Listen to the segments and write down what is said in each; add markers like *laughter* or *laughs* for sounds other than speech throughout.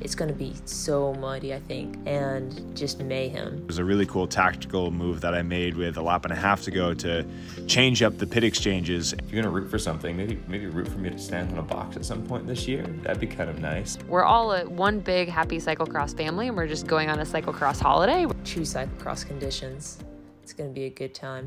it's going to be so muddy, I think, and just mayhem. It was a really cool tactical move that I made with a lap and a half to go to change up the pit exchanges. If you're gonna root for something, maybe maybe root for me to stand on a box at some point this year. That'd be kind of nice. We're all a, one big happy cyclocross family, and we're just going on a cyclocross holiday. True cyclocross conditions. It's going to be a good time.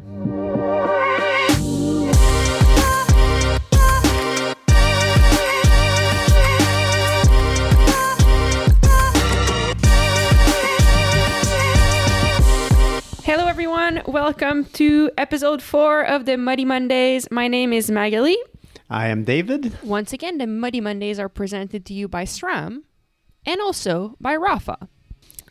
Everyone. Welcome to episode four of the Muddy Mondays. My name is Magali. I am David. Once again, the Muddy Mondays are presented to you by SRAM and also by Rapha.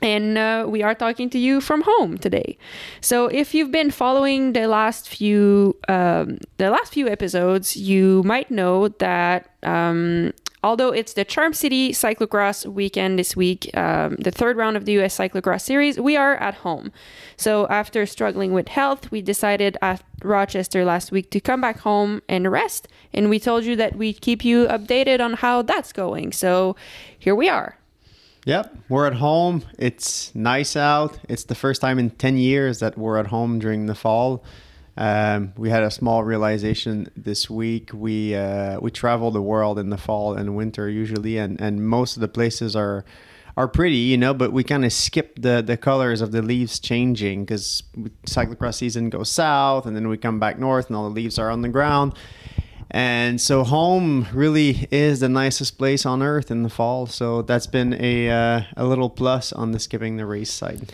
And uh, we are talking to you from home today. So, if you've been following the last few um, the last few episodes, you might know that um, although it's the Charm City Cyclocross weekend this week, um, the third round of the US Cyclocross Series, we are at home. So, after struggling with health, we decided at Rochester last week to come back home and rest. And we told you that we'd keep you updated on how that's going. So, here we are. Yep, we're at home. It's nice out. It's the first time in 10 years that we're at home during the fall. Um, we had a small realization this week. We uh, we travel the world in the fall and winter usually, and, and most of the places are are pretty, you know. But we kind of skip the the colors of the leaves changing because cyclocross season goes south, and then we come back north, and all the leaves are on the ground. And so home really is the nicest place on earth in the fall. So that's been a uh, a little plus on the skipping the race side.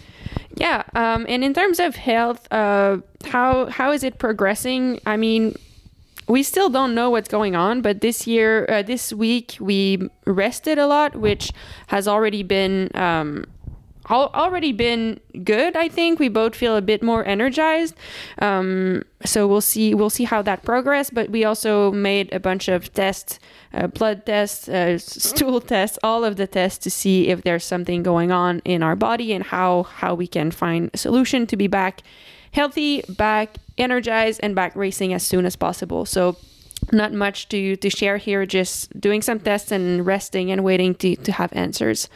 Yeah, um, and in terms of health, uh, how how is it progressing? I mean, we still don't know what's going on, but this year, uh, this week, we rested a lot, which has already been um, al- already been good. I think we both feel a bit more energized. Um, so we'll see we'll see how that progress. But we also made a bunch of tests, uh, blood tests, uh, *laughs* stool tests, all of the tests to see if there's something going on in our body and how how we can find a solution to be back healthy, back energized, and back racing as soon as possible. So not much to, to share here, just doing some tests and resting and waiting to, to have answers.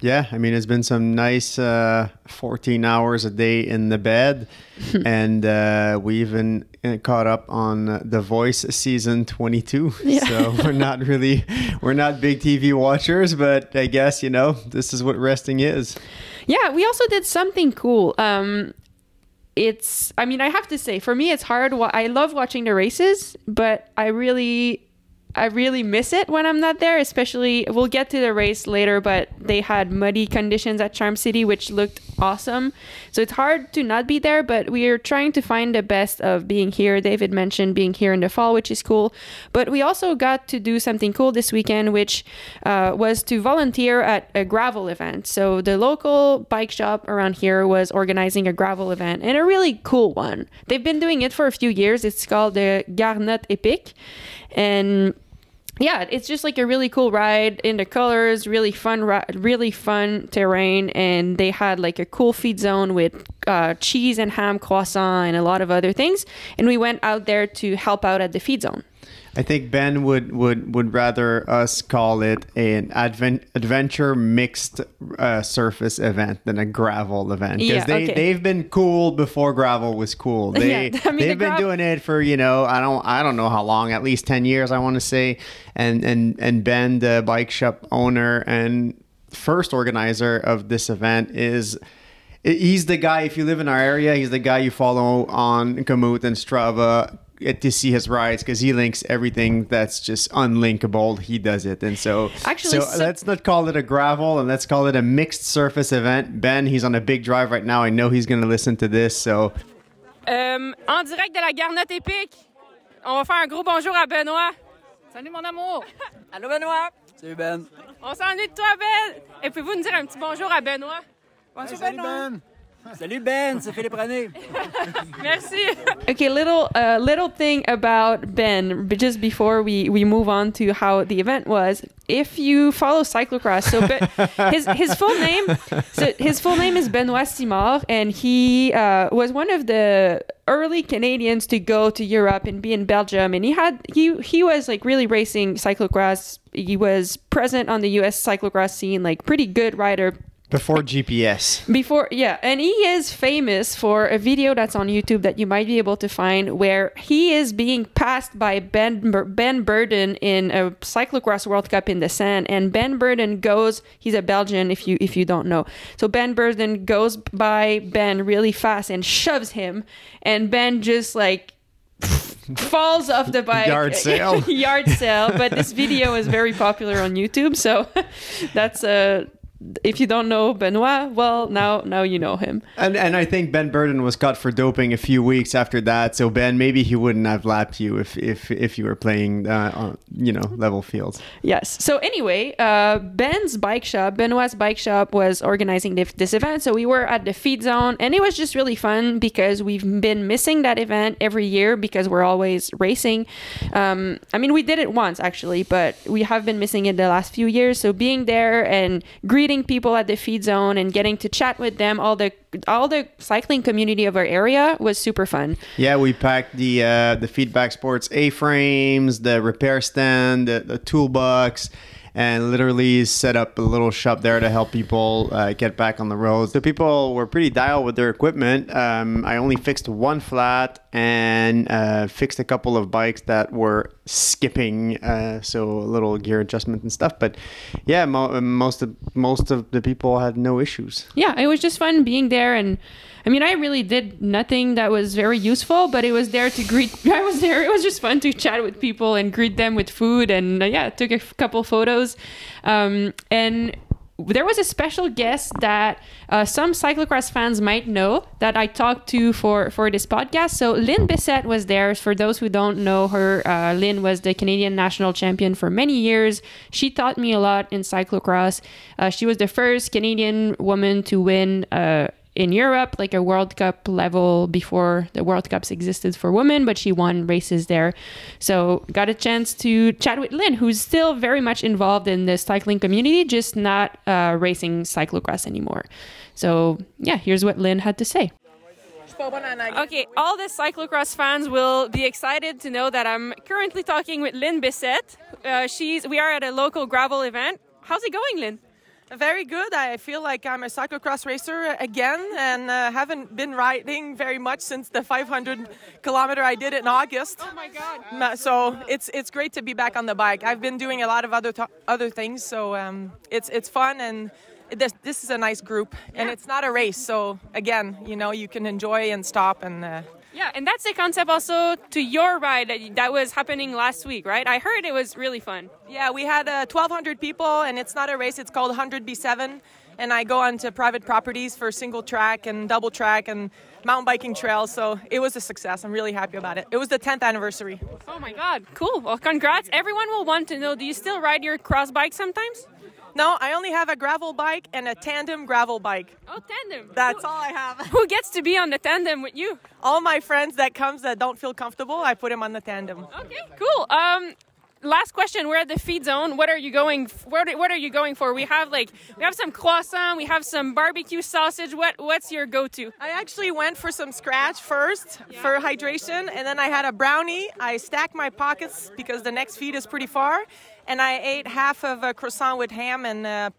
Yeah, I mean, it's been some nice uh, 14 hours a day in the bed. *laughs* and uh, we even uh, caught up on The Voice season 22. *laughs* Yeah. So we're not really, we're not big TV watchers, but I guess, you know, this is what resting is. Yeah, we also did something cool. Um, it's, I mean, I have to say, for me, it's hard. I love watching the races, but I really, I really miss it when I'm not there. Especially, we'll get to the race later, but they had muddy conditions at Charm City, which looked awesome. So it's hard to not be there, but we are trying to find the best of being here. David mentioned being here in the fall, which is cool. But we also got to do something cool this weekend, which uh, was to volunteer at a gravel event. So the local bike shop around here was organizing a gravel event and a really cool one. They've been doing it for a few years. It's called the Garnotte Epic. And yeah, it's just like a really cool ride in the colors, really fun, ri- really fun terrain, and they had like a cool feed zone with uh, cheese and ham croissant and a lot of other things. And we went out there to help out at the feed zone. I think Ben would, would, would rather us call it an advent, adventure mixed uh, surface event than a gravel event because Yeah, they okay. they've been cool before gravel was cool. *laughs* They yeah, I mean, they've been grav- doing it for you know I don't I don't know how long at least ten years I want to say and and and Ben the bike shop owner and first organizer of this event is he's the guy if you live in our area he's the guy you follow on Komoot and Strava uh, to see his rides because he links everything that's just unlinkable he does it and so Actually, so, so- let's not call it a gravel and let's call it a mixed surface event ben he's on a big drive right now i know he's going to listen to this so Euh, en direct de la Garnotte Épique, on va faire un gros bonjour à Benoît. Salut mon amour. *laughs* Allô Benoît. Salut Ben. On s'ennuie de toi Ben. Et pouvez-vous nous dire un petit bonjour à Benoît? Bonjour Salut Ben. Salut Ben, c'est Philippe René. Merci. Okay, little uh, little thing about Ben, but just before we we move on to how the event was. If you follow cyclocross, so ben, *laughs* his his full name, so his full name is Benoit Simard, and he uh, was one of the early Canadians to go to Europe and be in Belgium, and he had he he was like really racing cyclocross. He was present on the U.S. cyclocross scene, like pretty good rider Before GPS. before yeah and he is famous for a video that's on youtube that you might be able to find where he is being passed by ben ben Berden in a cyclocross world cup in the sand and ben Berden goes he's a belgian if you if you don't know so ben Berden goes by ben really fast and shoves him and ben just like *laughs* falls off the bike Yard *laughs* sale. yard sale but this video is very popular on youtube so *laughs* that's a if you don't know Benoit, well, now now you know him. And and I think Ben Berden was caught for doping a few weeks after that. So Ben, maybe he wouldn't have lapped you if if if you were playing, uh, on, you know, level fields. Yes. So anyway, uh, Ben's bike shop, Benoit's bike shop, was organizing this, this event. So we were at the feed zone, and it was just really fun because we've been missing that event every year because we're always racing. Um, I mean, we did it once actually, but we have been missing it the last few years. So being there and greeting people at the feed zone and getting to chat with them, all the all the cycling community of our area was super fun. Yeah, we packed the uh, the feedback sports A frames, the repair stand, the, the toolbox, and literally set up a little shop there to help people uh, get back on the roads. So people were pretty dialed with their equipment. Um, I only fixed one flat and uh, fixed a couple of bikes that were skipping, uh, so a little gear adjustment and stuff. But yeah, mo- most of most of the people had no issues. yeah, it was just fun being there. And I mean, I really did nothing that was very useful, but it was there to greet. *laughs* I was there. It was just fun to chat with people and greet them with food. And uh, yeah, took a f- couple photos. Um, and there was a special guest that uh, some cyclocross fans might know that I talked to for, for this podcast. So Lyne Bessette was there. For those who don't know her, uh, Lyne was the Canadian national champion for many years. She taught me a lot in cyclocross. Uh, she was the first Canadian woman to win uh, in Europe, like a World Cup level before the World Cups existed for women, but she won races there. So got a chance to chat with Lyne, who's still very much involved in the cycling community, just not uh, racing cyclocross anymore. So yeah, here's what Lynn had to say. Okay, all the cyclocross fans will be excited to know that I'm currently talking with Lyne Bessette. Uh, she's we are at a local gravel event. How's it going, Lynn? Very good. I feel like I'm a cyclocross racer again and uh, haven't been riding very much since the 500 kilometer I did in August. Oh my God! So it's it's great to be back on the bike. I've been doing a lot of other to- other things, so um, it's it's fun and this this is a nice group and it's not a race. So again, you know, you can enjoy and stop and. Uh, Yeah, and that's the concept also to your ride that, that was happening last week, right? I heard it was really fun. Yeah, we had uh, 1,200 people, and it's not a race. It's called 100B7, and I go onto private properties for single track and double track and mountain biking trails. So it was a success. I'm really happy about it. It was the 10th anniversary. Oh my God, cool. Well, congrats. Everyone will want to know do you still ride your cross bike sometimes? No, I only have a gravel bike and a tandem gravel bike. Oh, tandem. That's all I have. *laughs* Who gets to be on the tandem with you? All my friends that comes that don't feel comfortable, I put them on the tandem. Okay, cool. Um, last question. We're at the feed zone. What are you going? What What are you going for? We have like we have some croissant. We have some barbecue sausage. What What's your go-to? I actually went for some Skratch first for hydration, and then I had a brownie. I stacked my pockets because the next feed is pretty far, and I ate half of a croissant with ham and uh,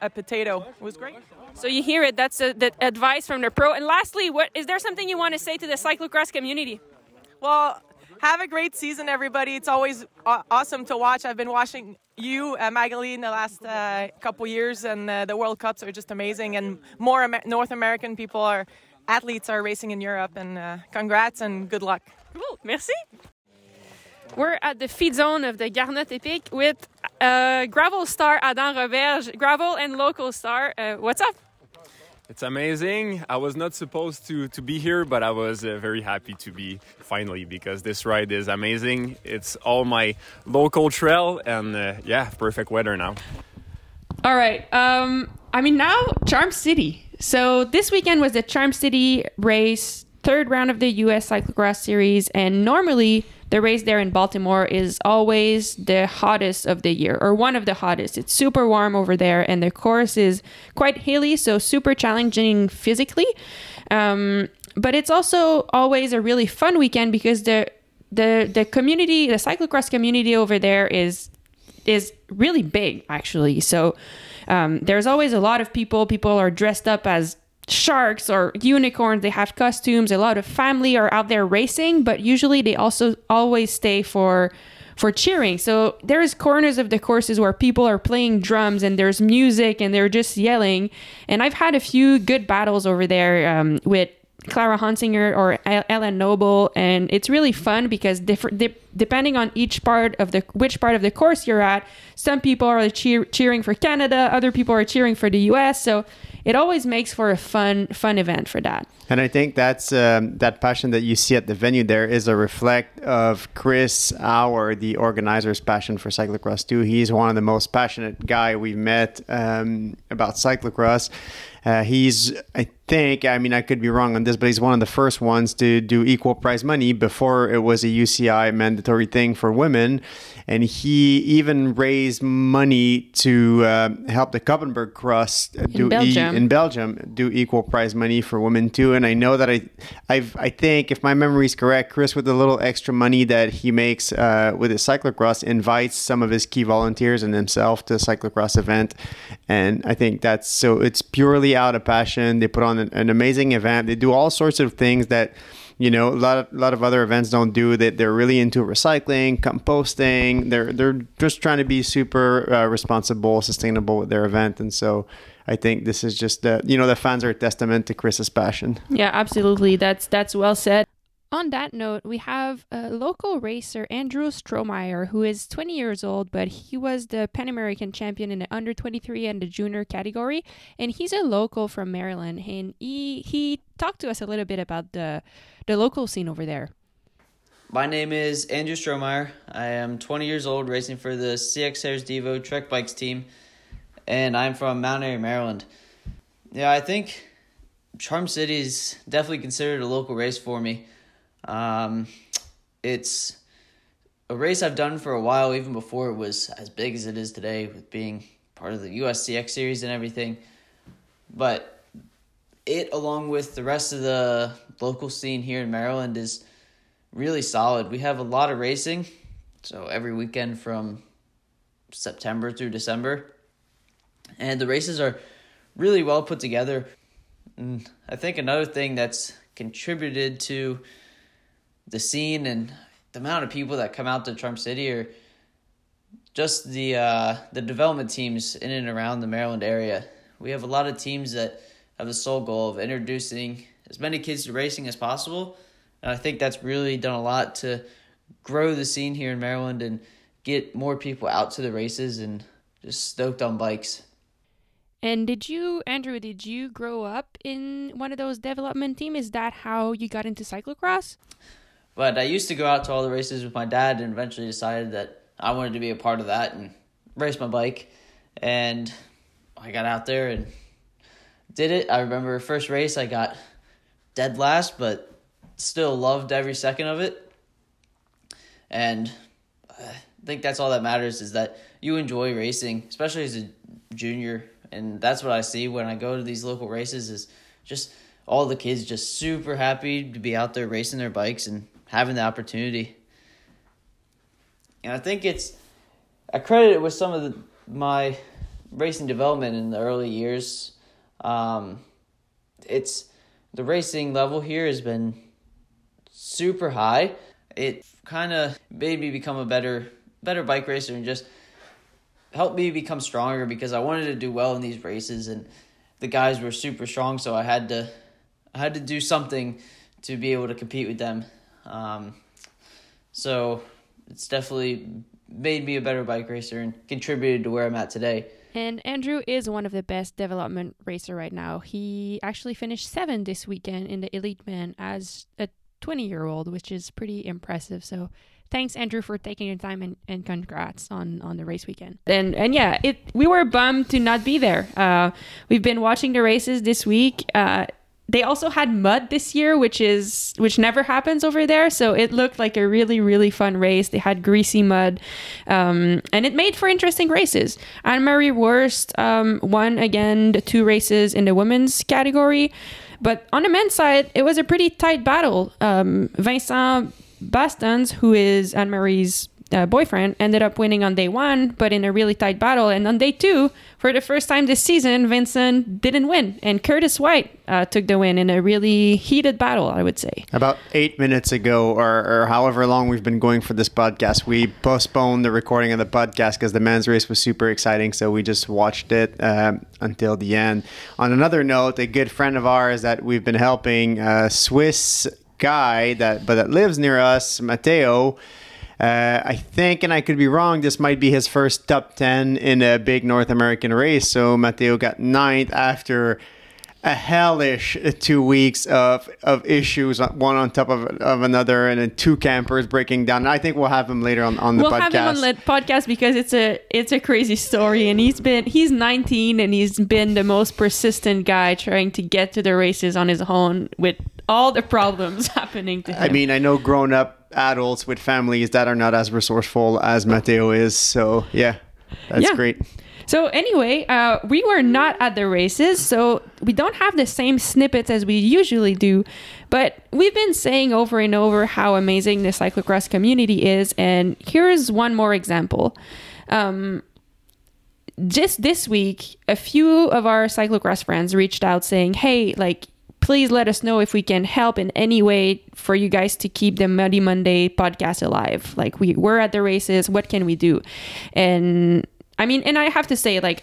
a potato. It was great. So you hear it. That's a, the advice from the pro. And lastly, what is there something you want to say to the cyclocross community? Well, have a great season, everybody. It's always awesome to watch. I've been watching you, uh, Magali, in the last uh, couple years, and uh, the World Cups are just amazing. And more Amer- North American people are athletes are racing in Europe. And uh, congrats and good luck. Cool. Merci. We're at the feed zone of the Garnotte Epic with uh, gravel star Adam Roberge, gravel and local star. Uh, what's up? It's amazing. I was not supposed to, to be here, but I was uh, very happy to be finally because this ride is amazing. It's all my local trail and uh, yeah, perfect weather now. All right. Um, I mean, now Charm City. So this weekend was the Charm City race, third round of the U.S. Cyclocross Series, and normally the race there in Baltimore is always the hottest of the year, or one of the hottest. It's super warm over there, and the course is quite hilly, so super challenging physically. Um, but it's also always a really fun weekend because the the the community, the cyclocross community over there is is really big actually. So um, there's always a lot of people. People are dressed up as sharks or unicorns. They have costumes. A lot of family are out there racing, but usually they also always stay for for cheering. So there's corners of the courses where people are playing drums and there's music and they're just yelling. And I've had a few good battles over there um, with Clara Honsinger or Ellen Noble, and it's really fun because different de- depending on each part of the which part of the course you're at, some people are cheer- cheering for Canada, other people are cheering for the U.S. So it always makes for a fun fun event for that. And I think that's um, that passion that you see at the venue there is a reflect of Chris Hour, the organizer's passion for cyclocross too. He's one of the most passionate guy we've met um, about cyclocross. Uh, he's, I think, I mean, I could be wrong on this, but he's one of the first ones to do equal prize money before it was a UCI mandatory thing for women. And he even raised money to uh, help the Koppenberg Cross do in Belgium. E- in Belgium do equal prize money for women too. And I know that I, I've, I think if my memory is correct, Chris, with the little extra money that he makes uh, with his cyclocross, invites some of his key volunteers and himself to a cyclocross event. And I think that's so it's purely out of passion. They put on an, an amazing event. They do all sorts of things that you know a lot of a lot of other events don't do that they're really into recycling composting they're they're just trying to be super uh, responsible sustainable with their event and so i think this is just uh, you know the fans are a testament to chris's passion Yeah, absolutely. That's that's well said. On that note, we have a local racer, Andrew Strohmeyer, who is 20 years old, but he was the Pan American champion in the under 23 and the junior category, and he's a local from Maryland. And he he talked to us a little bit about the the local scene over there. My name is Andrew Strohmeyer. I am 20 years old, racing for the CXHairs Devo Trek Bikes team, and I'm from Mount Airy, Maryland. Yeah, I think Charm City is definitely considered a local race for me. Um, it's a race I've done for a while, even before it was as big as it is today, with being part of the USCX series and everything. But it, along with the rest of the local scene here in Maryland, is really solid. We have a lot of racing, so every weekend from September through December, and the races are really well put together. And I think another thing that's contributed to the scene and the amount of people that come out to Charm City are just the uh, the development teams in and around the Maryland area. We have a lot of teams that have the sole goal of introducing as many kids to racing as possible, and I think that's really done a lot to grow the scene here in Maryland and get more people out to the races and just stoked on bikes. And did you, Andrew, did you grow up in one of those development teams? Is that how you got into cyclocross? But I used to go out to all the races with my dad and eventually decided that I wanted to be a part of that and race my bike. And I got out there and did it. I remember first race I got dead last, but still loved every second of it. And I think that's all that matters is that you enjoy racing, especially as a junior. And that's what I see when I go to these local races is just all the kids just super happy to be out there racing their bikes and having the opportunity. And I think it's I credit it with some of the, my racing development in the early years. Um, it's the racing level here has been super high. It kind of made me become a better better bike racer and just helped me become stronger because I wanted to do well in these races and the guys were super strong so I had to I had to do something to be able to compete with them. Um, so it's definitely made me a better bike racer and contributed to where I'm at today. And Andrew is one of the best development racer right now. He actually finished seventh this weekend in the Elite Man as a 20 year old, which is pretty impressive. So thanks Andrew for taking your time and, and congrats on on the race weekend. And and yeah, it we were bummed to not be there. Uh, we've been watching the races this week. Uh, they also had mud this year, which is which never happens over there. So it looked like a really really fun race. They had greasy mud, um, and it made for interesting races. Annemarie Worst um, won again the two races in the women's category, but on the men's side, it was a pretty tight battle. Um, Vincent Baestens, who is Annemarie's uh, boyfriend, ended up winning on day one, but in a really tight battle. And on day two, for the first time this season, Vincent didn't win, and Curtis White uh, took the win in a really heated battle, I would say. About eight minutes ago, or, or however long we've been going for this podcast, we postponed the recording of the podcast because the men's race was super exciting. So we just watched it um, until the end. On another note, a good friend of ours that we've been helping, a Swiss guy that but that lives near us, Matteo. Uh, I think, and I could be wrong, this might be his first top 10 in a big North American race. So Matteo got ninth after a hellish two weeks of of issues, one on top of, of another, and then two campers breaking down. I think we'll have him later on, on the we'll podcast. have him on the podcast because it's a it's a crazy story, and he's been he's 19 and he's been the most persistent guy trying to get to the races on his own with all the problems *laughs* happening to him. I mean, I know grown up adults with families that are not as resourceful as Matteo is. So yeah, that's Yeah. great. So anyway, uh, we were not at the races, so we don't have the same snippets as we usually do. But we've been saying over and over how amazing the cyclocross community is, and here's one more example. Um, just this week, a few of our cyclocross friends reached out saying, "Hey, like." Please let us know if we can help in any way for you guys to keep the Muddy Monday podcast alive. Like we we're at the races, what can we do? And I mean, and I have to say, like,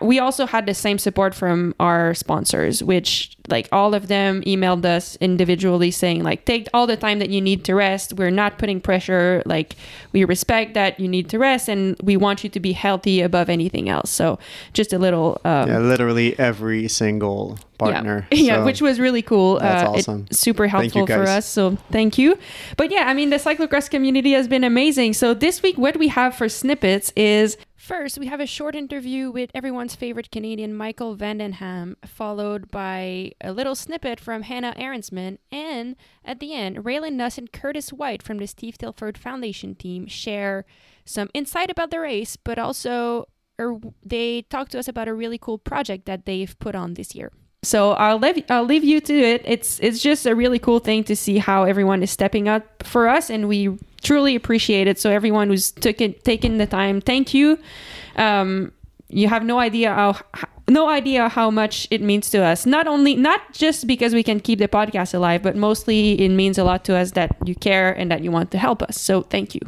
we also had the same support from our sponsors, which, like, all of them emailed us individually saying, like, take all the time that you need to rest. We're not putting pressure. Like, we respect that you need to rest and we want you to be healthy above anything else. So, just a little. Um, Yeah, literally every single partner. yeah, *laughs* yeah So which was really cool. That's uh, awesome. super helpful for us. So thank you. But yeah, I mean, the cyclocross community has been amazing. So this week, what we have for snippets is first we have a short interview with everyone's favorite Canadian, Michael van den Ham, followed by a little snippet from Hannah Arensman, and at the end, Raylyn Nuss and Curtis White from the Steve Tilford Foundation team share some insight about the race, but also or they talk to us about a really cool project that they've put on this year. So I'll leave I'll leave you to it. It's it's just a really cool thing to see how everyone is stepping up for us, and we truly appreciate it. So everyone who's it, taken the time, thank you. Um, you have no idea how no idea how much it means to us. Not only not just because we can keep the podcast alive, but mostly it means a lot to us that you care and that you want to help us. So thank you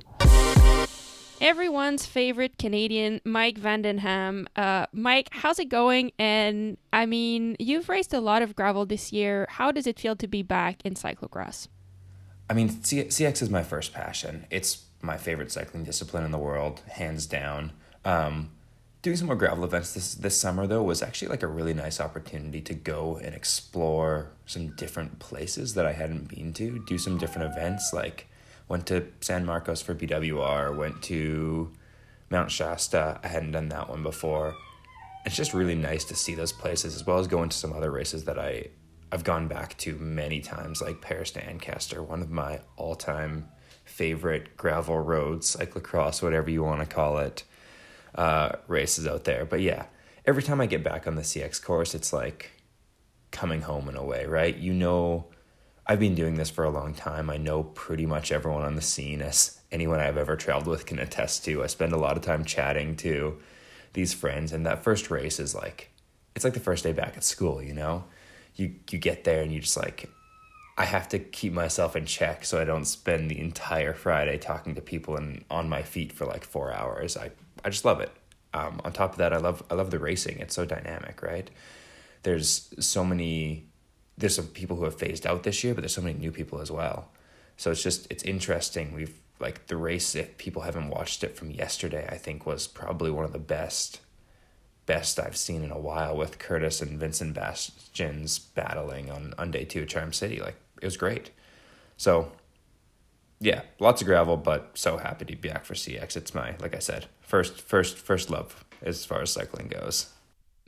everyone's favorite Canadian, Mike van den Ham. Uh, Mike, how's it going? And I mean, you've raced a lot of gravel this year. How does it feel to be back in cyclocross? I mean, C- CX is my first passion. It's my favorite cycling discipline in the world, hands down. Um, doing some more gravel events this this summer though was actually like a really nice opportunity to go and explore some different places that I hadn't been to. Do some different events, like went to San Marcos for BWR, went to Mount Shasta. I hadn't done that one before. It's just really nice to see those places as well as going to some other races that I I've gone back to many times, like Paris to Ancaster, one of my all time favorite gravel roads, cyclocross, whatever you want to call it, uh, races out there. But yeah, every time I get back on the CX course, it's like coming home in a way, right? You know, I've been doing this for a long time. I know pretty much everyone on the scene, as anyone I've ever traveled with can attest to. I spend a lot of time chatting to these friends, and that first race is like, it's like the first day back at school, you know? You, you get there and you just like, I have to keep myself in check so I don't spend the entire Friday talking to people and on my feet for like four hours. I, I just love it. Um, on top of that, I love I love the racing. It's so dynamic, right? There's so many. There's some people who have phased out this year, but there's so many new people as well. So it's just it's interesting. We've like the race. If people haven't watched it from yesterday, I think was probably one of the best best I've seen in a while with Curtis and Vincent Baestens battling on, on day two at Charm City. Like it was great. So yeah, lots of gravel, but so happy to be back for CX. It's my, like I said, first, first, first love as far as cycling goes.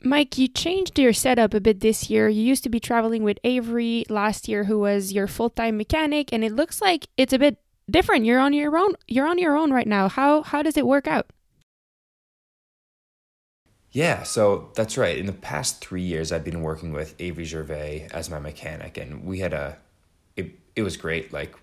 Mike, you changed your setup a bit this year. You used to be traveling with Avery last year, who was your full-time mechanic, and it looks like it's a bit different. You're on your own. You're on your own right now. How how does it work out? Yeah, so that's right. In the past three years, I've been working with Avery Gervais as my mechanic, and we had a, it, it was great. Like,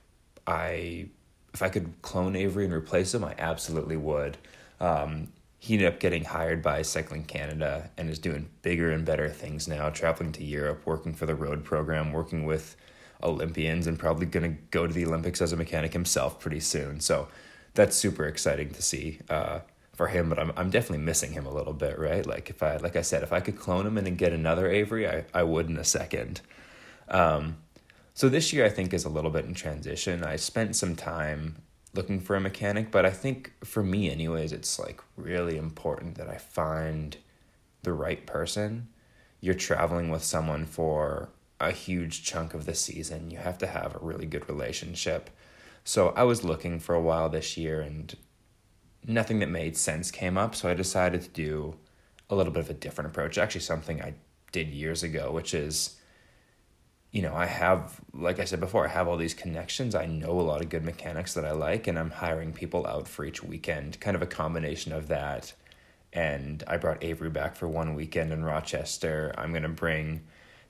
I, if I could clone Avery and replace him, I absolutely would. Um, he ended up getting hired by Cycling Canada and is doing bigger and better things now, traveling to Europe, working for the road program, working with Olympians, and probably going to go to the Olympics as a mechanic himself pretty soon. So that's super exciting to see. Uh, for him, but I'm I'm definitely missing him a little bit, right? Like if I like I said, if I could clone him and then get another Avery, I, I would in a second. Um, so this year I think is a little bit in transition. I spent some time looking for a mechanic, but I think for me anyways, it's like really important that I find the right person. You're traveling with someone for a huge chunk of the season. You have to have a really good relationship. So I was looking for a while this year and nothing that made sense came up, so I decided to do a little bit of a different approach. Actually, something I did years ago, which is, you know, I have, like I said before, I have all these connections. I know a lot of good mechanics that I like, and I'm hiring people out for each weekend, kind of a combination of that. And I brought Avery back for one weekend in Rochester. I'm going to bring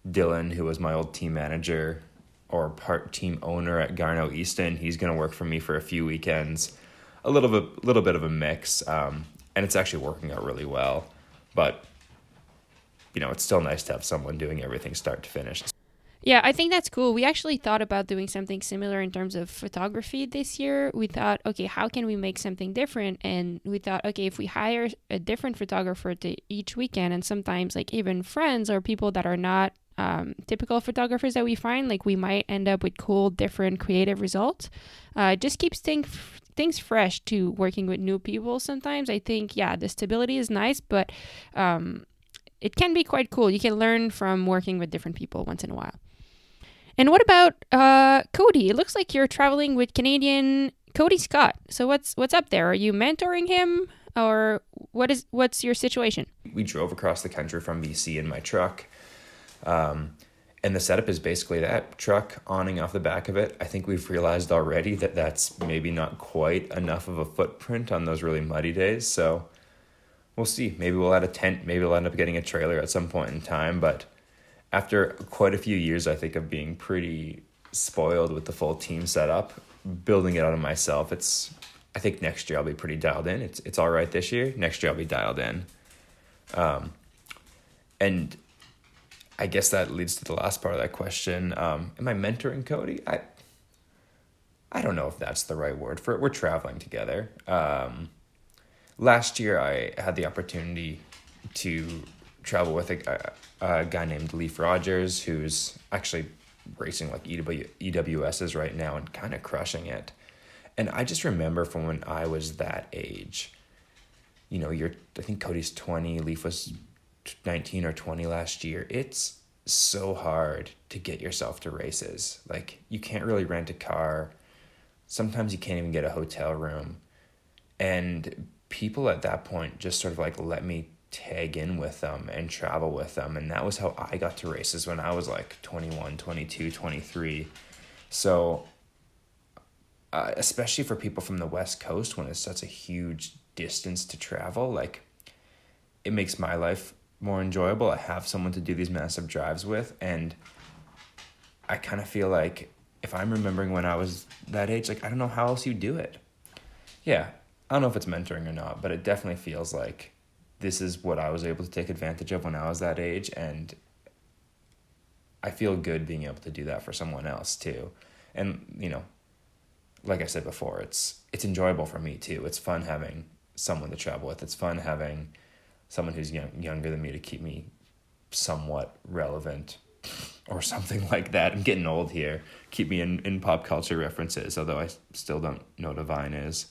Dylan, who was my old team manager or part team owner at Garneau Easton. He's going to work for me for a few weekends a little bit little bit of a mix, um, and it's actually working out really well. But you know, it's still nice to have someone doing everything start to finish. Yeah, I think that's cool. We actually thought about doing something similar in terms of photography this year. We thought, okay, how can we make something different? And we thought, okay, if we hire a different photographer to each weekend, and sometimes like even friends or people that are not um, typical photographers that we find, like we might end up with cool, different, creative results. Uh, just keeps things things fresh to working with new people. Sometimes I think, yeah, the stability is nice, but um, it can be quite cool. You can learn from working with different people once in a while. And what about uh, Cody? It looks like you're traveling with Canadian Cody Scott. So what's what's up there? Are you mentoring him, or what is what's your situation? We drove across the country from BC in my truck. Um, and the setup is basically that truck awning off the back of it. I think we've realized already that that's maybe not quite enough of a footprint on those really muddy days. So we'll see. Maybe we'll add a tent. Maybe we'll end up getting a trailer at some point in time. But after quite a few years, I think of being pretty spoiled with the full team setup, building it out of myself. It's I think next year I'll be pretty dialed in. It's it's all right this year. Next year I'll be dialed in. Um, and I guess that leads to the last part of that question. Um, am I mentoring Cody? I I don't know if that's the right word for it. We're traveling together. Um, last year, I had the opportunity to travel with a, a, guy named Leaf Rogers, who's actually racing like EW, EWSs right now and kind of crushing it. And I just remember from when I was that age, you know, you're, I think Cody's 20, Leaf was 19 or 20 last year, it's so hard to get yourself to races. Like, you can't really rent a car. Sometimes you can't even get a hotel room. And people at that point just sort of like let me tag in with them and travel with them. And that was how I got to races when I was like 21, 22, 23. So, uh, especially for people from the West Coast when it's such a huge distance to travel, like, it makes my life more enjoyable. I have someone to do these massive drives with, and I kind of feel like if I'm remembering when I was that age, like I don't know how else you do it. Yeah, I don't know if it's mentoring or not, but it definitely feels like this is what I was able to take advantage of when I was that age, and I feel good being able to do that for someone else too. And you know, like I said before, it's it's enjoyable for me too. It's fun having someone to travel with. It's fun having someone who's young, younger than me to keep me somewhat relevant or *laughs* something like that. I'm getting old here. Keep me in, in pop culture references, although I still don't know what Vine is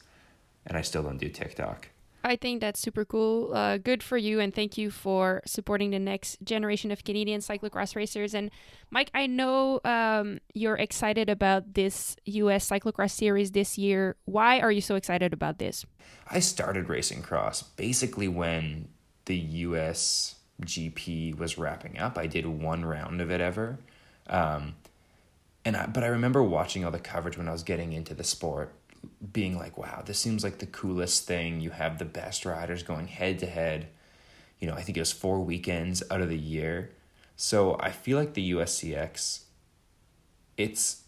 and I still don't do TikTok. I think that's super cool. Uh, good for you, and thank you for supporting the next generation of Canadian cyclocross racers. And Mike, I know um, you're excited about this U.S. cyclocross series this year. Why are you so excited about this? I started racing cross basically when the U.S. GP was wrapping up. I did one round of it ever, um, and I, but I remember watching all the coverage when I was getting into the sport being like, wow, this seems like the coolest thing. You have the best riders going head to head. You know, I think it was four weekends out of the year. So I feel like the USCX, it's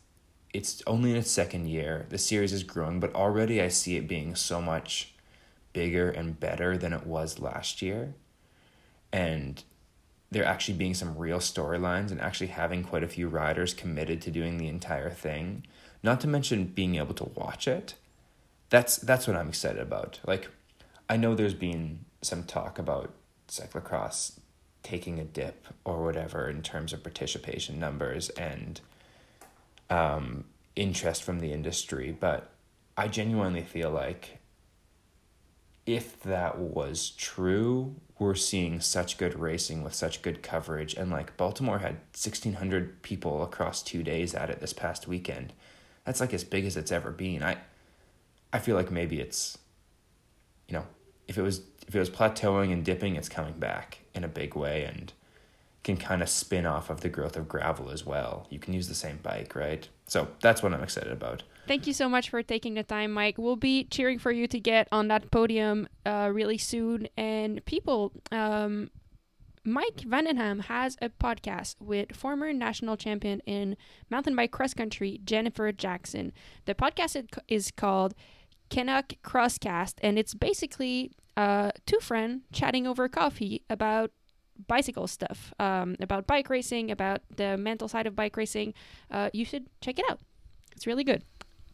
it's only in its second year. The series is growing, but already I see it being so much bigger and better than it was last year. And there actually being some real storylines and actually having quite a few riders committed to doing the entire thing not to mention being able to watch it. That's that's what I'm excited about. Like I know there's been some talk about cyclocross taking a dip or whatever in terms of participation numbers and um, interest from the industry, but I genuinely feel like if that was true, we're seeing such good racing with such good coverage. And like Baltimore had 1,600 people across two days at it this past weekend that's like as big as it's ever been. I I feel like maybe it's you know, if it was if it was plateauing and dipping, it's coming back in a big way and can kind of spin off of the growth of gravel as well. You can use the same bike, right? So that's what I'm excited about. Thank you so much for taking the time, Mike. We'll be cheering for you to get on that podium uh, really soon. And people, um, Mike van den Ham has a podcast with former national champion in mountain bike cross country, Jennifer Jackson. The podcast is called Canuck Crosscast, and it's basically uh, two friends chatting over coffee about bicycle stuff, um, about bike racing, about the mental side of bike racing. Uh, you should check it out. It's really good.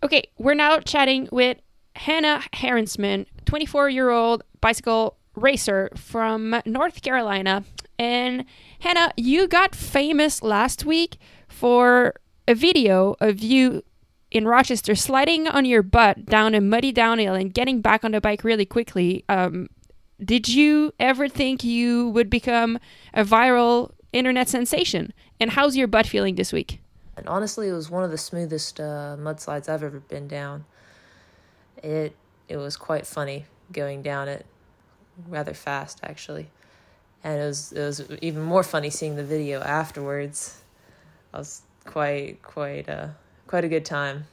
Okay, we're now chatting with Hannah Arensman, 24 year old bicycle racer from North Carolina. And Hannah, you got famous last week for a video of you in Rochester sliding on your butt down a muddy downhill and getting back on the bike really quickly. Um, did you ever think you would become a viral internet sensation? And how's your butt feeling this week? And honestly, it was one of the smoothest uh, mudslides I've ever been down. It it was quite funny going down it rather fast actually, and it was it was even more funny seeing the video afterwards. I was quite quite uh quite a good time.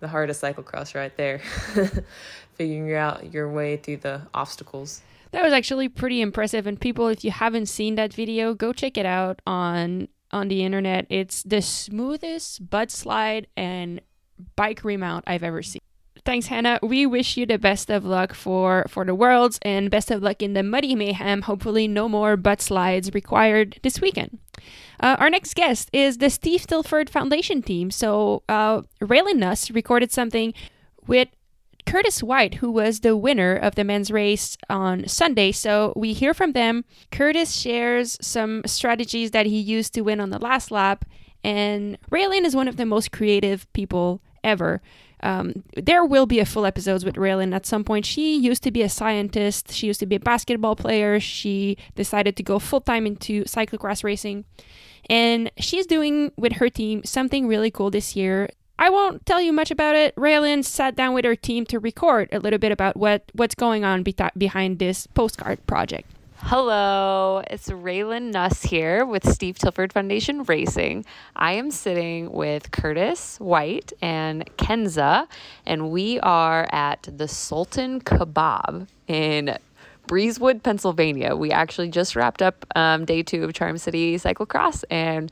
The hardest cyclocross right there, *laughs* figuring out your way through the obstacles. That was actually pretty impressive. And people, if you haven't seen that video, go check it out on on the internet. It's the smoothest butt slide and bike remount I've ever seen. Thanks, Hannah. We wish you the best of luck for, for the Worlds and best of luck in the Muddy Mayhem. Hopefully, no more butt slides required this weekend. Uh, our next guest is the Steve Tilford Foundation team. So, uh, Raylyn Nuss recorded something with Curtis White, who was the winner of the men's race on Sunday. So we hear from them. Curtis shares some strategies that he used to win on the last lap, and Raylyn is one of the most creative people ever. Um, there will be a full episodes with Raylyn at some point. She used to be a scientist. She used to be a basketball player. She decided to go full time into cyclocross racing, and she's doing with her team something really cool this year. I won't tell you much about it. Raylyn sat down with her team to record a little bit about what what's going on be- behind this postcard project. Hello, it's Raylyn Nuss here with Steve Tilford Foundation Racing. I am sitting with Curtis White and Kenza, and we are at the Sultan Kebab in Breezewood, Pennsylvania. We actually just wrapped up um, day two of Charm City Cyclocross, and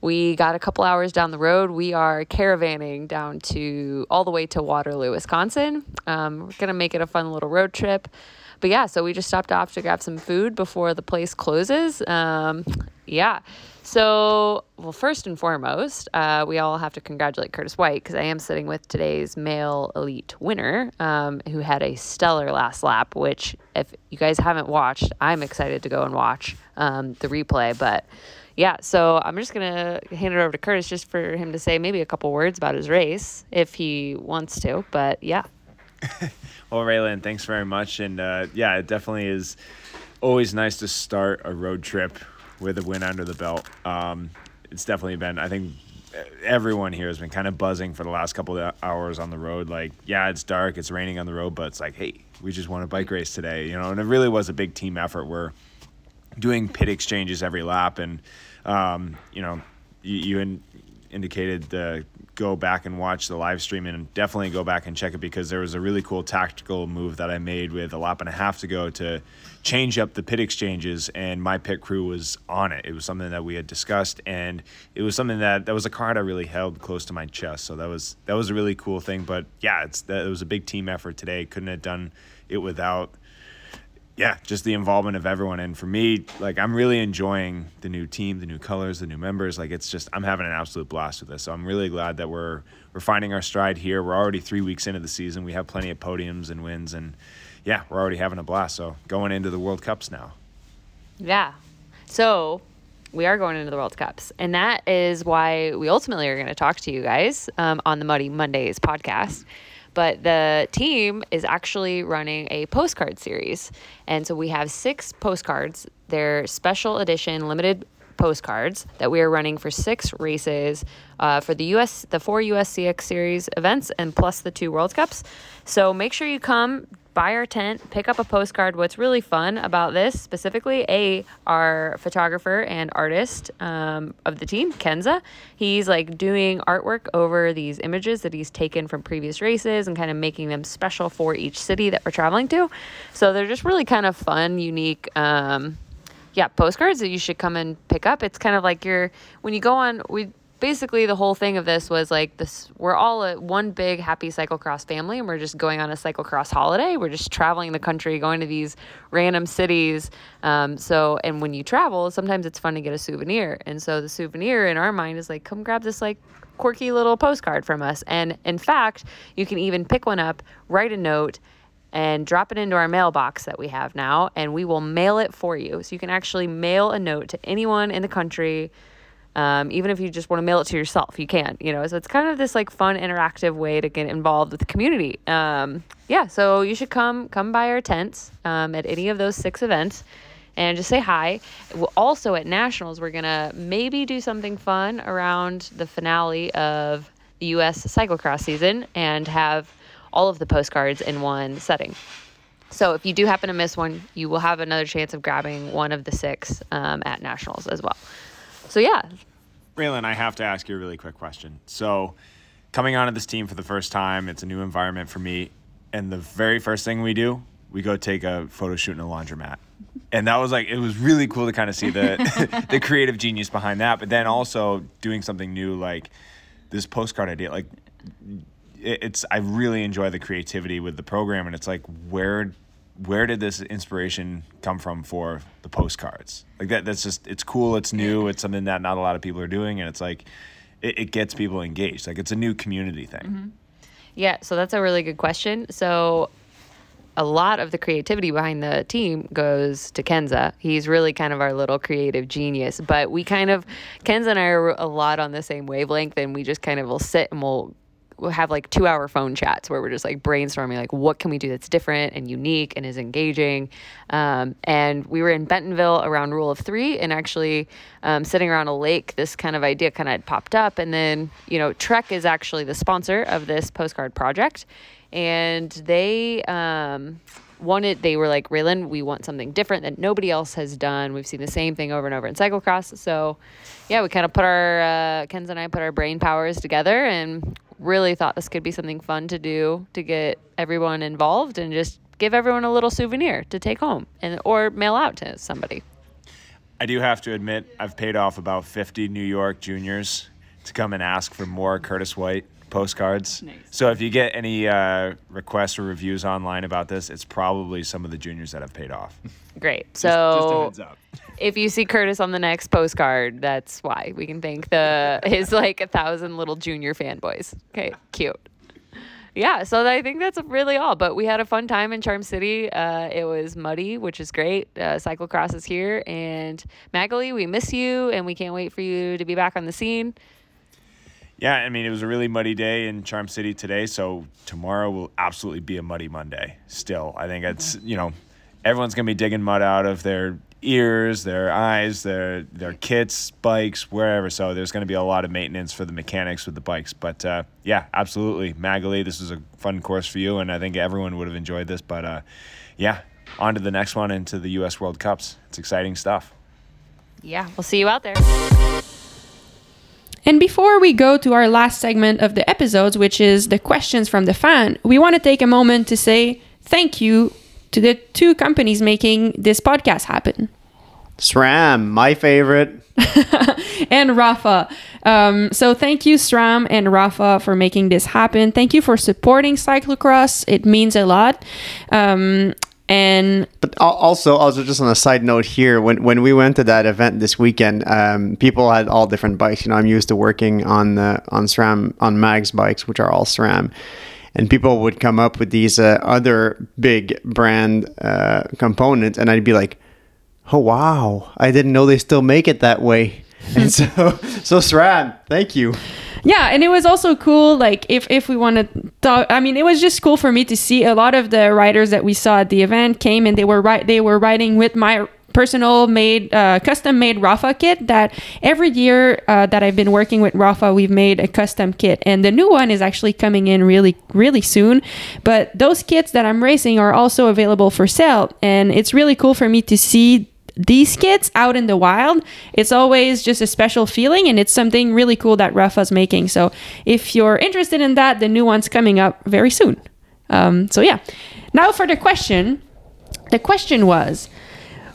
we got a couple hours down the road. We are caravanning down to all the way to Waterloo, Wisconsin. Um, we're gonna make it a fun little road trip but yeah, so we just stopped off to grab some food before the place closes. Um, yeah. So, well, first and foremost, uh, we all have to congratulate Curtis White because I am sitting with today's male elite winner um, who had a stellar last lap, which, if you guys haven't watched, I'm excited to go and watch um, the replay. But yeah, so I'm just to hand it over to Curtis just for him to say maybe a couple words about his race if he wants to. But yeah. *laughs* Well, Raylyn, thanks very much. And uh, yeah, it definitely is always nice to start a road trip with a win under the belt. Um, it's definitely been, I think, everyone here has been kind of buzzing for the last couple of hours on the road. Like, yeah, it's dark, it's raining on the road, but it's like, hey, we just won a bike race today, you know. And it really was a big team effort. We're doing pit exchanges every lap, and um, you know, you, you in, indicated the go back and watch the live stream and definitely go back and check it because there was a really cool tactical move that I made with a lap and a half to go to change up the pit exchanges and my pit crew was on it. It was something that we had discussed and it was something that that was a card I really held close to my chest. So that was that was a really cool thing. But yeah, it's that it was a big team effort today. Couldn't have done it without yeah, just the involvement of everyone. And for me, like I'm really enjoying the new team, the new colors, the new members. Like it's just I'm having an absolute blast with this. So I'm really glad that we're we're finding our stride here. We're already three weeks into the season. We have plenty of podiums and wins, and yeah, we're already having a blast. So going into the World Cups now. Yeah. So we are going into the World Cups. And that is why we ultimately are going to talk to you guys um, on the Muddy Mondays podcast. But the team is actually running a postcard series. And so we have six postcards. They're special edition, limited postcards that we are running for six races uh, for the US, the four USCX series events, and plus the two World Cups. So make sure you come buy our tent, pick up a postcard. What's really fun about this specifically, A, our photographer and artist um, of the team, Kenza, he's like doing artwork over these images that he's taken from previous races and kind of making them special for each city that we're traveling to. So they're just really kind of fun, unique. Um, yeah, postcards that you should come and pick up. It's kind of like you're when you go on we basically the whole thing of this was like this we're all a one big happy cyclocross family and we're just going on a cyclocross holiday. We're just traveling the country going to these random cities. Um, so and when you travel sometimes it's fun to get a souvenir. And so the souvenir in our mind is like come grab this like quirky little postcard from us. And in fact you can even pick one up write a note and drop it into our mailbox that we have now and we will mail it for you. So you can actually mail a note to anyone in the country um, even if you just want to mail it to yourself, you can, you know. So it's kind of this like fun, interactive way to get involved with the community. Um, yeah, so you should come come by our tents um, at any of those six events and just say hi. Also at nationals, we're gonna maybe do something fun around the finale of the U.S. cyclocross season and have all of the postcards in one setting. So if you do happen to miss one, you will have another chance of grabbing one of the six um, at nationals as well. So yeah. Raylyn, I have to ask you a really quick question. So, coming onto this team for the first time, it's a new environment for me. And the very first thing we do, we go take a photo shoot in a laundromat. And that was like it was really cool to kind of see the *laughs* the creative genius behind that, but then also doing something new like this postcard idea. Like it's I really enjoy the creativity with the program and it's like where where did this inspiration come from for the postcards? Like that that's just it's cool, it's new, it's something that not a lot of people are doing and it's like it, it gets people engaged. Like it's a new community thing. Mm-hmm. Yeah, so that's a really good question. So a lot of the creativity behind the team goes to Kenza. He's really kind of our little creative genius. But we kind of, Kenza and I are a lot on the same wavelength, and we just kind of will sit and we'll we'll have like two hour phone chats where we're just like brainstorming like what can we do that's different and unique and is engaging. Um, and we were in bentonville around rule of three and actually um, sitting around a lake this kind of idea kind of popped up. And then you know trek is actually the sponsor of this postcard project. And they um, wanted they were like Raylyn we want something different that nobody else has done. We've seen the same thing over and over in cyclocross. So yeah we kind of put our uh, kens and i put our brain powers together and really thought this could be something fun to do to get everyone involved and just give everyone a little souvenir to take home and or mail out to somebody. I do have to admit I've paid off about 50 New York juniors to come and ask for more Curtis White postcards. Nice. So if you get any uh, requests or reviews online about this, it's probably some of the juniors that have paid off. *laughs* Great. So just, just *laughs* if you see Curtis on the next postcard, that's why we can thank the *laughs* his like a thousand little junior fanboys. Okay, cute. Yeah, so I think that's really all. But we had a fun time in Charm City. Uh, it was muddy, which is great. Uh, cyclocross is here, and Maghalie, we miss you, and we can't wait for you to be back on the scene. Yeah, I mean, it was a really muddy day in Charm City today, so tomorrow will absolutely be a muddy Monday. Still, I think it's you know, everyone's gonna be digging mud out of their ears, their eyes, their their kits, bikes, wherever. So there's gonna be a lot of maintenance for the mechanics with the bikes. But uh, yeah, absolutely, Maghalie, this was a fun course for you, and I think everyone would have enjoyed this. But uh, yeah, on to the next one into the U.S. World Cups. It's exciting stuff. Yeah, we'll see you out there. And before we go to our last segment of the episodes, which is the questions from the fan, we want to take a moment to say thank you to the two companies making this podcast happen. SRAM, my favorite. *laughs* and Rapha. Um, so thank you, SRAM and Rapha, for making this happen. Thank you for supporting cyclocross. It means a lot. Um, and but also also just on a side note here when when we went to that event this weekend um, people had all different bikes. You know i'm used to working on the on sram on mag's bikes which are all sram. And people would come up with these uh, other big brand uh, components and i'd be like oh wow. I didn't know they still make it that way *laughs* and so so sram thank you. Yeah and it was also cool like if if we want to talk i mean it was just cool for me to see a lot of the riders that we saw at the event came and they were right they were riding with my personal made uh, custom made Rapha kit that every year uh, that i've been working with Rapha we've made a custom kit. And the new one is actually coming in really really soon but those kits that i'm racing are also available for sale. And it's really cool for me to see these kits out in the wild, it's always just a special feeling and it's something really cool that Rapha's making. So if you're interested in that, the new one's coming up very soon. Um, so yeah. Now for the question. The question was,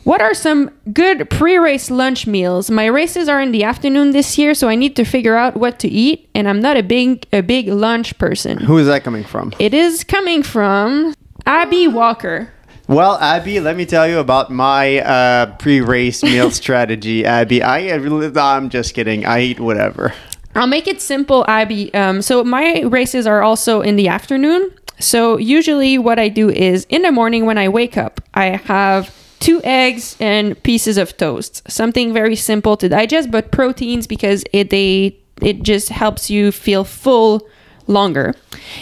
what are some good pre-race lunch meals? My races are in the afternoon this year, so I need to figure out what to eat, and I'm not a big a big lunch person. Who is that coming from? It is coming from Abby Walker. Well, Abby, let me tell you about my uh, pre-race meal *laughs* strategy. Abby, I I'm just kidding. I eat whatever. I'll make it simple, Abby. Um, so my races are also in the afternoon. So usually, what I do is in the morning when I wake up, I have two eggs and pieces of toast. Something very simple to digest, but proteins because it they it just helps you feel full longer.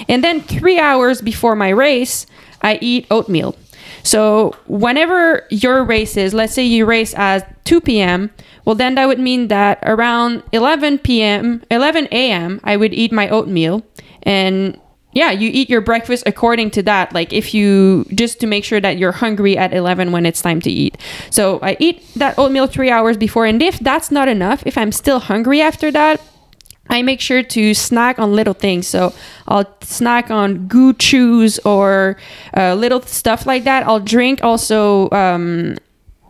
And then three hours before my race, I eat oatmeal. So whenever your race is, let's say you race at 2 p.m., well, then that would mean that around 11 p.m., 11 a.m., I would eat my oatmeal. And yeah, you eat your breakfast according to that. Like if you just to make sure that you're hungry at 11 when it's time to eat. So I eat that oatmeal three hours before. And if that's not enough, if I'm still hungry after that, I make sure to snack on little things. So I'll snack on goo chews or uh, little stuff like that. I'll drink also um,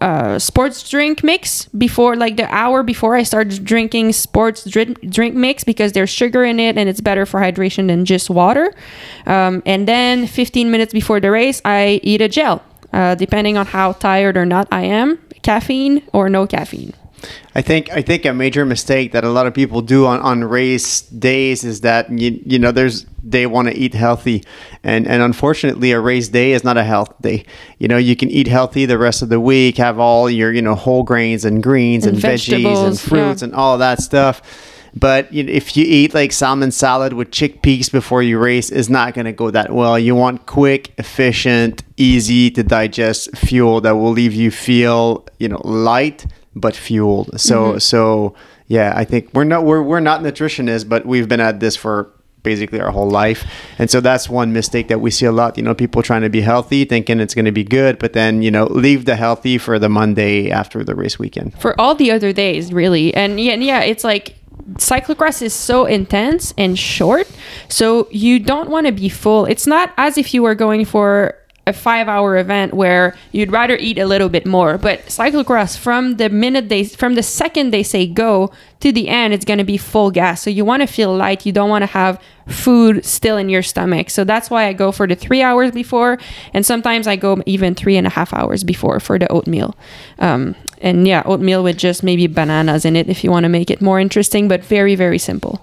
uh, sports drink mix before, like the hour before I start drinking sports drink, drink mix because there's sugar in it and it's better for hydration than just water. Um, and then 15 minutes before the race, I eat a gel, uh, depending on how tired or not I am, caffeine or no caffeine. I think I think a major mistake that a lot of people do on, on race days is that you you know there's they want to eat healthy and and unfortunately a race day is not a health day. You know you can eat healthy the rest of the week, have all your you know whole grains and greens and, and veggies and fruits yeah. and all that stuff. But if you eat like salmon salad with chickpeas before you race, is not going to go that well. You want quick, efficient, easy to digest fuel that will leave you feel you know light but fueled. So mm-hmm. so yeah, I think we're not we're we're not nutritionists, but we've been at this for basically our whole life. And so that's one mistake that we see a lot. You know, people trying to be healthy, thinking it's going to be good, but then, you know, leave the healthy for the Monday after the race weekend. For all the other days, really. And yeah, yeah, it's like cyclocross is so intense and short. So you don't want to be full. It's not as if you were going for a five hour event where you'd rather eat a little bit more. But cyclocross, from the minute they, from the second they say go to the end, it's going to be full gas. So you want to feel light. You don't want to have food still in your stomach. So that's why I go for the three hours before. And sometimes I go even three and a half hours before for the oatmeal. Um, and yeah, oatmeal with just maybe bananas in it if you want to make it more interesting, but very, very simple.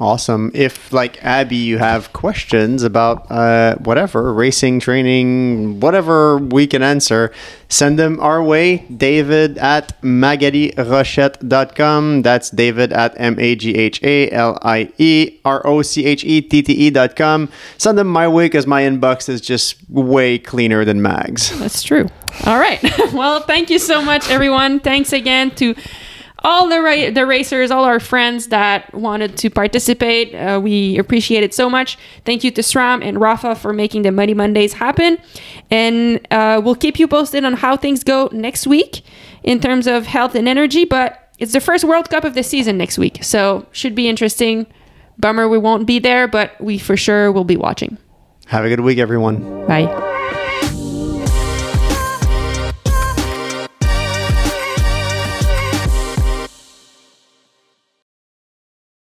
Awesome. If, like Abby, you have questions about uh, whatever, racing, training, whatever we can answer, send them our way. David at maghalierochette.com. That's David at M A G H A L I E R O C H E T T E.com. Send them my way because my inbox is just way cleaner than Mag's. That's true. All right. *laughs* well, thank you so much, everyone. Thanks again to all the ra- the racers, all our friends that wanted to participate. Uh, we appreciate it so much. Thank you to SRAM and Rapha for making the Muddy Mondays happen. And uh, we'll keep you posted on how things go next week in terms of health and energy. But it's the first World Cup of the season next week, so should be interesting. Bummer we won't be there, but we for sure will be watching. Have a good week, everyone. Bye.